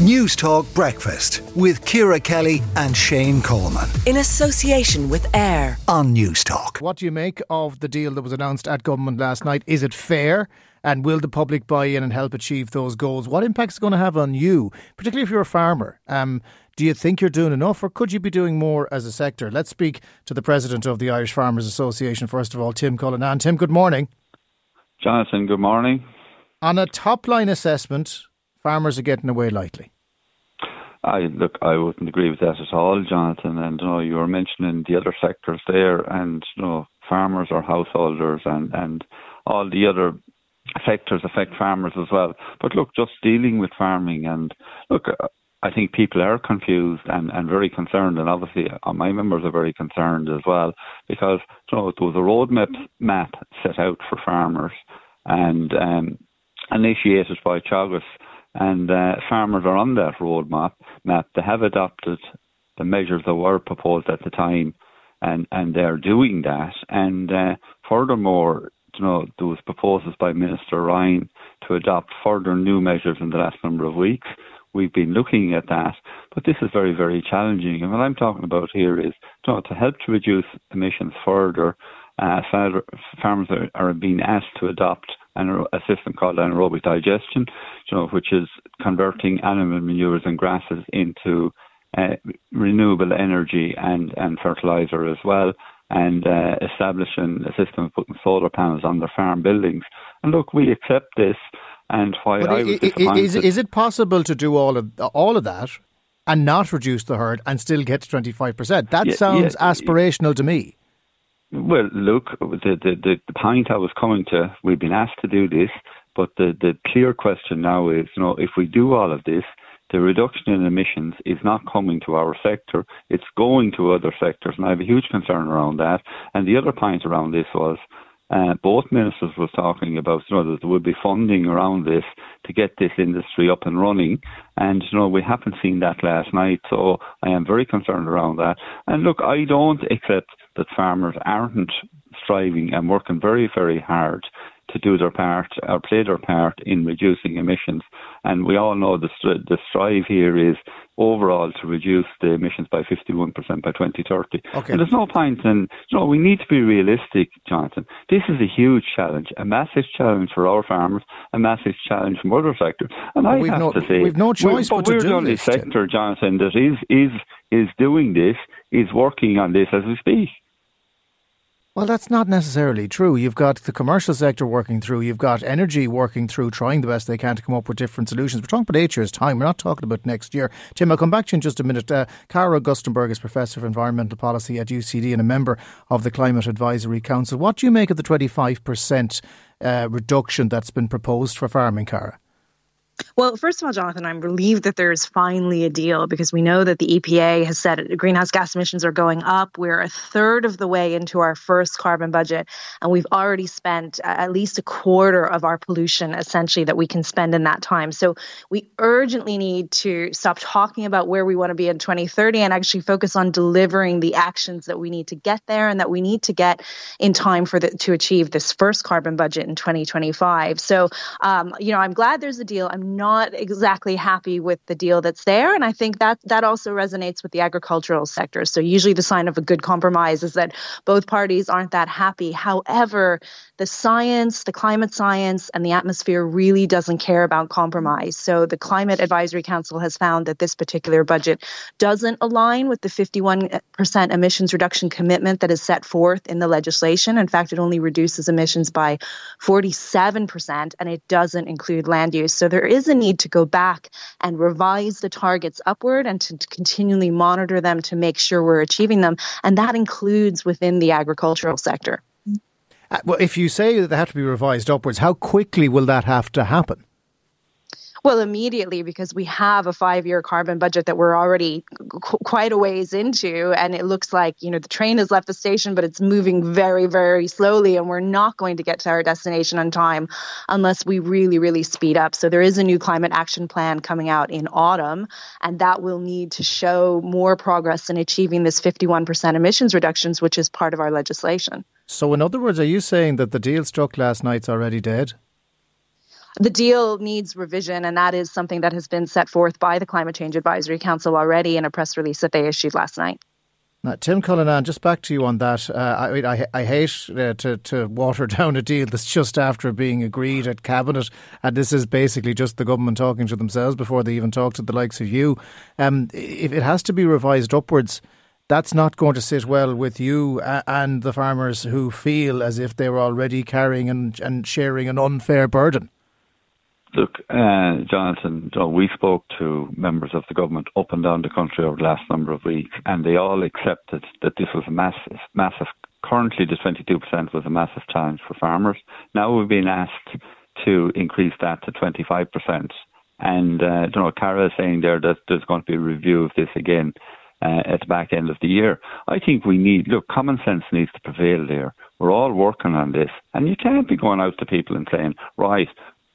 Newstalk Breakfast with Ciara Kelly and Shane Coleman. In association with AIR on News Talk. What do you make of the deal that was announced at government last night? Is it fair? And will the public buy in and help achieve those goals? What impact is it going to have on you, particularly if you're a farmer? Um, do you think you're doing enough, or could you be doing more as a sector? Let's speak to the president of the Irish Farmers Association first of all, Tim Cullinan. Tim, good morning. Jonathan, good morning. On a top line assessment, farmers are getting away lightly. I look, I wouldn't agree with that at all, Jonathan. And you know, you were mentioning the other sectors there, and you know, farmers or householders, and and all the other sectors affect farmers as well. But look, just dealing with farming, and look, I think people are confused and, and very concerned, and obviously uh, my members are very concerned as well because you know there was a roadmap map set out for farmers and um, initiated by Teagasc and uh, farmers are on that roadmap. Map they have adopted the measures that were proposed at the time, and and they're doing that. And uh, furthermore, you know, was proposals by Minister Ryan to adopt further new measures in the last number of weeks. We've been looking at that, but this is very, very challenging. And what I'm talking about here is you know, to help to reduce emissions further. Uh, farmers are, are being asked to adopt a system called anaerobic digestion, you know, which is converting animal manures and grasses into uh, renewable energy and, and fertilizer as well, and uh, establishing a system of putting solar panels on their farm buildings. And look, we accept this. And why but I was disappointed. Is, is it possible to do all of all of that and not reduce the herd and still get to twenty five percent? That yeah, sounds yeah, aspirational to me. Well, look, the, the, the point I was coming to, we've been asked to do this, but the, the clear question now is, you know, if we do all of this, the reduction in emissions is not coming to our sector, it's going to other sectors, and I have a huge concern around that. And the other point around this was, uh, both ministers were talking about you know, that there would be funding around this to get this industry up and running. And you know we haven't seen that last night, so I am very concerned around that. And look, I don't accept that farmers aren't striving and working very, very hard to do their part or play their part in reducing emissions. And we all know the, the strive here is overall to reduce the emissions by 51% by 2030. Okay. And there's no point in, you know, we need to be realistic, Jonathan. This is a huge challenge, a massive challenge for our farmers, a massive challenge from other sectors. And I we've have no, to say, we've no choice but, but we're the only this, sector, Jonathan, that is, is, is doing this, is working on this as we speak. Well, that's not necessarily true. You've got the commercial sector working through, you've got energy working through, trying the best they can to come up with different solutions. We're talking about eight years' time. We're not talking about next year. Tim, I'll come back to you in just a minute. Uh, Cara Augustenborg is Professor of Environmental Policy at UCD and a member of the Climate Advisory Council. What do you make of the 25% uh, reduction that's been proposed for farming, Cara? Well, first of all, Jonathan, I'm relieved that there's finally a deal because we know that the EPA has said greenhouse gas emissions are going up. We're a third of the way into our first carbon budget, and we've already spent at least a quarter of our pollution essentially that we can spend in that time. So we urgently need to stop talking about where we want to be in 2030 and actually focus on delivering the actions that we need to get there and that we need to get in time for the, to achieve this first carbon budget in 2025. So, um, you know, I'm glad there's a deal. I'm not exactly happy with the deal that's there. And I think that that also resonates with the agricultural sector. So usually the sign of a good compromise is that both parties aren't that happy. However, the science, the climate science, and the atmosphere really doesn't care about compromise. So the Climate Advisory Council has found that this particular budget doesn't align with the 51% emissions reduction commitment that is set forth in the legislation. In fact, it only reduces emissions by 47%, and it doesn't include land use. So there is is a need to go back and revise the targets upward and to continually monitor them to make sure we're achieving them. And that includes within the agricultural sector. Uh, well, if you say that they have to be revised upwards, how quickly will that have to happen? Well, immediately because we have a five-year carbon budget that we're already qu- quite a ways into, and it looks like you know the train has left the station, but it's moving very, very slowly, and we're not going to get to our destination on time unless we really, really speed up. So there is a new climate action plan coming out in autumn, and that will need to show more progress in achieving this 51% emissions reductions, which is part of our legislation. So, in other words, are you saying that the deal struck last night's already dead? The deal needs revision, and that is something that has been set forth by the Climate Change Advisory Council already in a press release that they issued last night. Now, Tim Cullinan, just back to you on that. Uh, I, I, I hate uh, to, to water down a deal that's just after being agreed at Cabinet, and this is basically just the government talking to themselves before they even talk to the likes of you. Um, if it has to be revised upwards, that's not going to sit well with you and the farmers who feel as if they were already carrying and, and sharing an unfair burden. Look, uh, Jonathan, we spoke to members of the government up and down the country over the last number of weeks, and they all accepted that this was a massive, massive. Currently, the 22% was a massive challenge for farmers. Now we've been asked to increase that to 25%. And, uh, know, Cara is saying there that there's going to be a review of this again uh, at the back end of the year. I think we need, look, common sense needs to prevail there. We're all working on this. And you can't be going out to people and saying, right,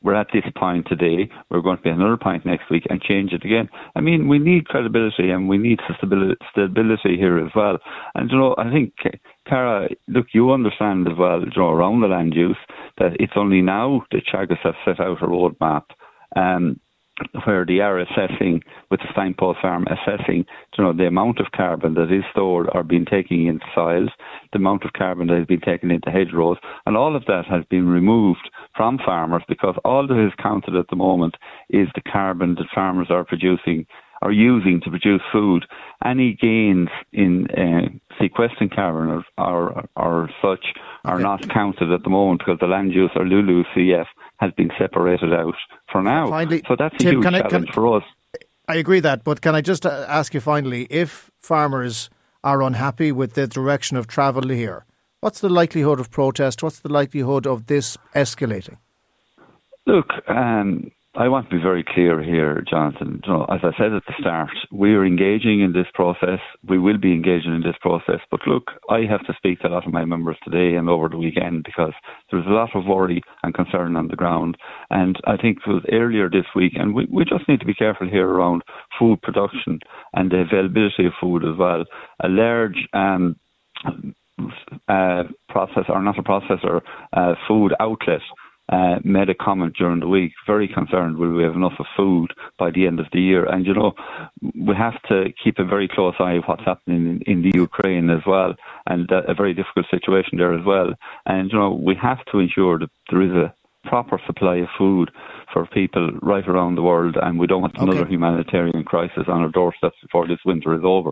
we're at this point today, we're going to be another point next week and change it again. I mean, we need credibility and we need stability here as well. And, you know, I think, Cara, look, you understand as well, you know, around the land use, that it's only now that Teagasc have set out a roadmap. Um, where they are assessing with the signpost farm assessing you know the amount of carbon that is stored or being taken into soils, the amount of carbon that has been taken into hedgerows, and all of that has been removed from farmers because all that is counted at the moment is the carbon that farmers are producing are using to produce food. Any gains in uh, sequestering carbon or, or, or such are okay. not counted at the moment because the land use or LULUCF has been separated out for now. Finally, so that's a Tim, huge challenge I, can, for us. I agree that, but can I just uh, ask you finally, if farmers are unhappy with the direction of travel here, what's the likelihood of protest? What's the likelihood of this escalating? Look, um, I want to be very clear here, Jonathan. You know, as I said at the start, we are engaging in this process. We will be engaging in this process. But look, I have to speak to a lot of my members today and over the weekend because there's a lot of worry and concern on the ground. And I think it was earlier this week, and we, we just need to be careful here around food production and the availability of food as well. A large um, uh, process, or not a processor, uh, food outlet uh, made a comment during the week, very concerned will we have enough of food by the end of the year. And, you know, we have to keep a very close eye of what's happening in, in the Ukraine as well, and uh, a very difficult situation there as well. And, you know, we have to ensure that there is a proper supply of food for people right around the world, and we don't want another humanitarian crisis on our doorsteps before this winter is over.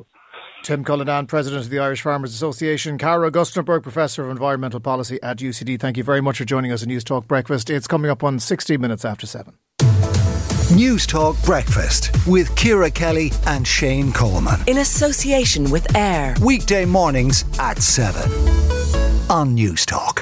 Tim Cullinan, President of the Irish Farmers Association. Cara Augustenborg, Professor of Environmental Policy at UCD. Thank you very much for joining us in News Talk Breakfast. It's coming up on 60 minutes after 7. News Talk Breakfast with Ciara Kelly and Shane Coleman. In association with AIR. Weekday mornings at 7 on News Talk.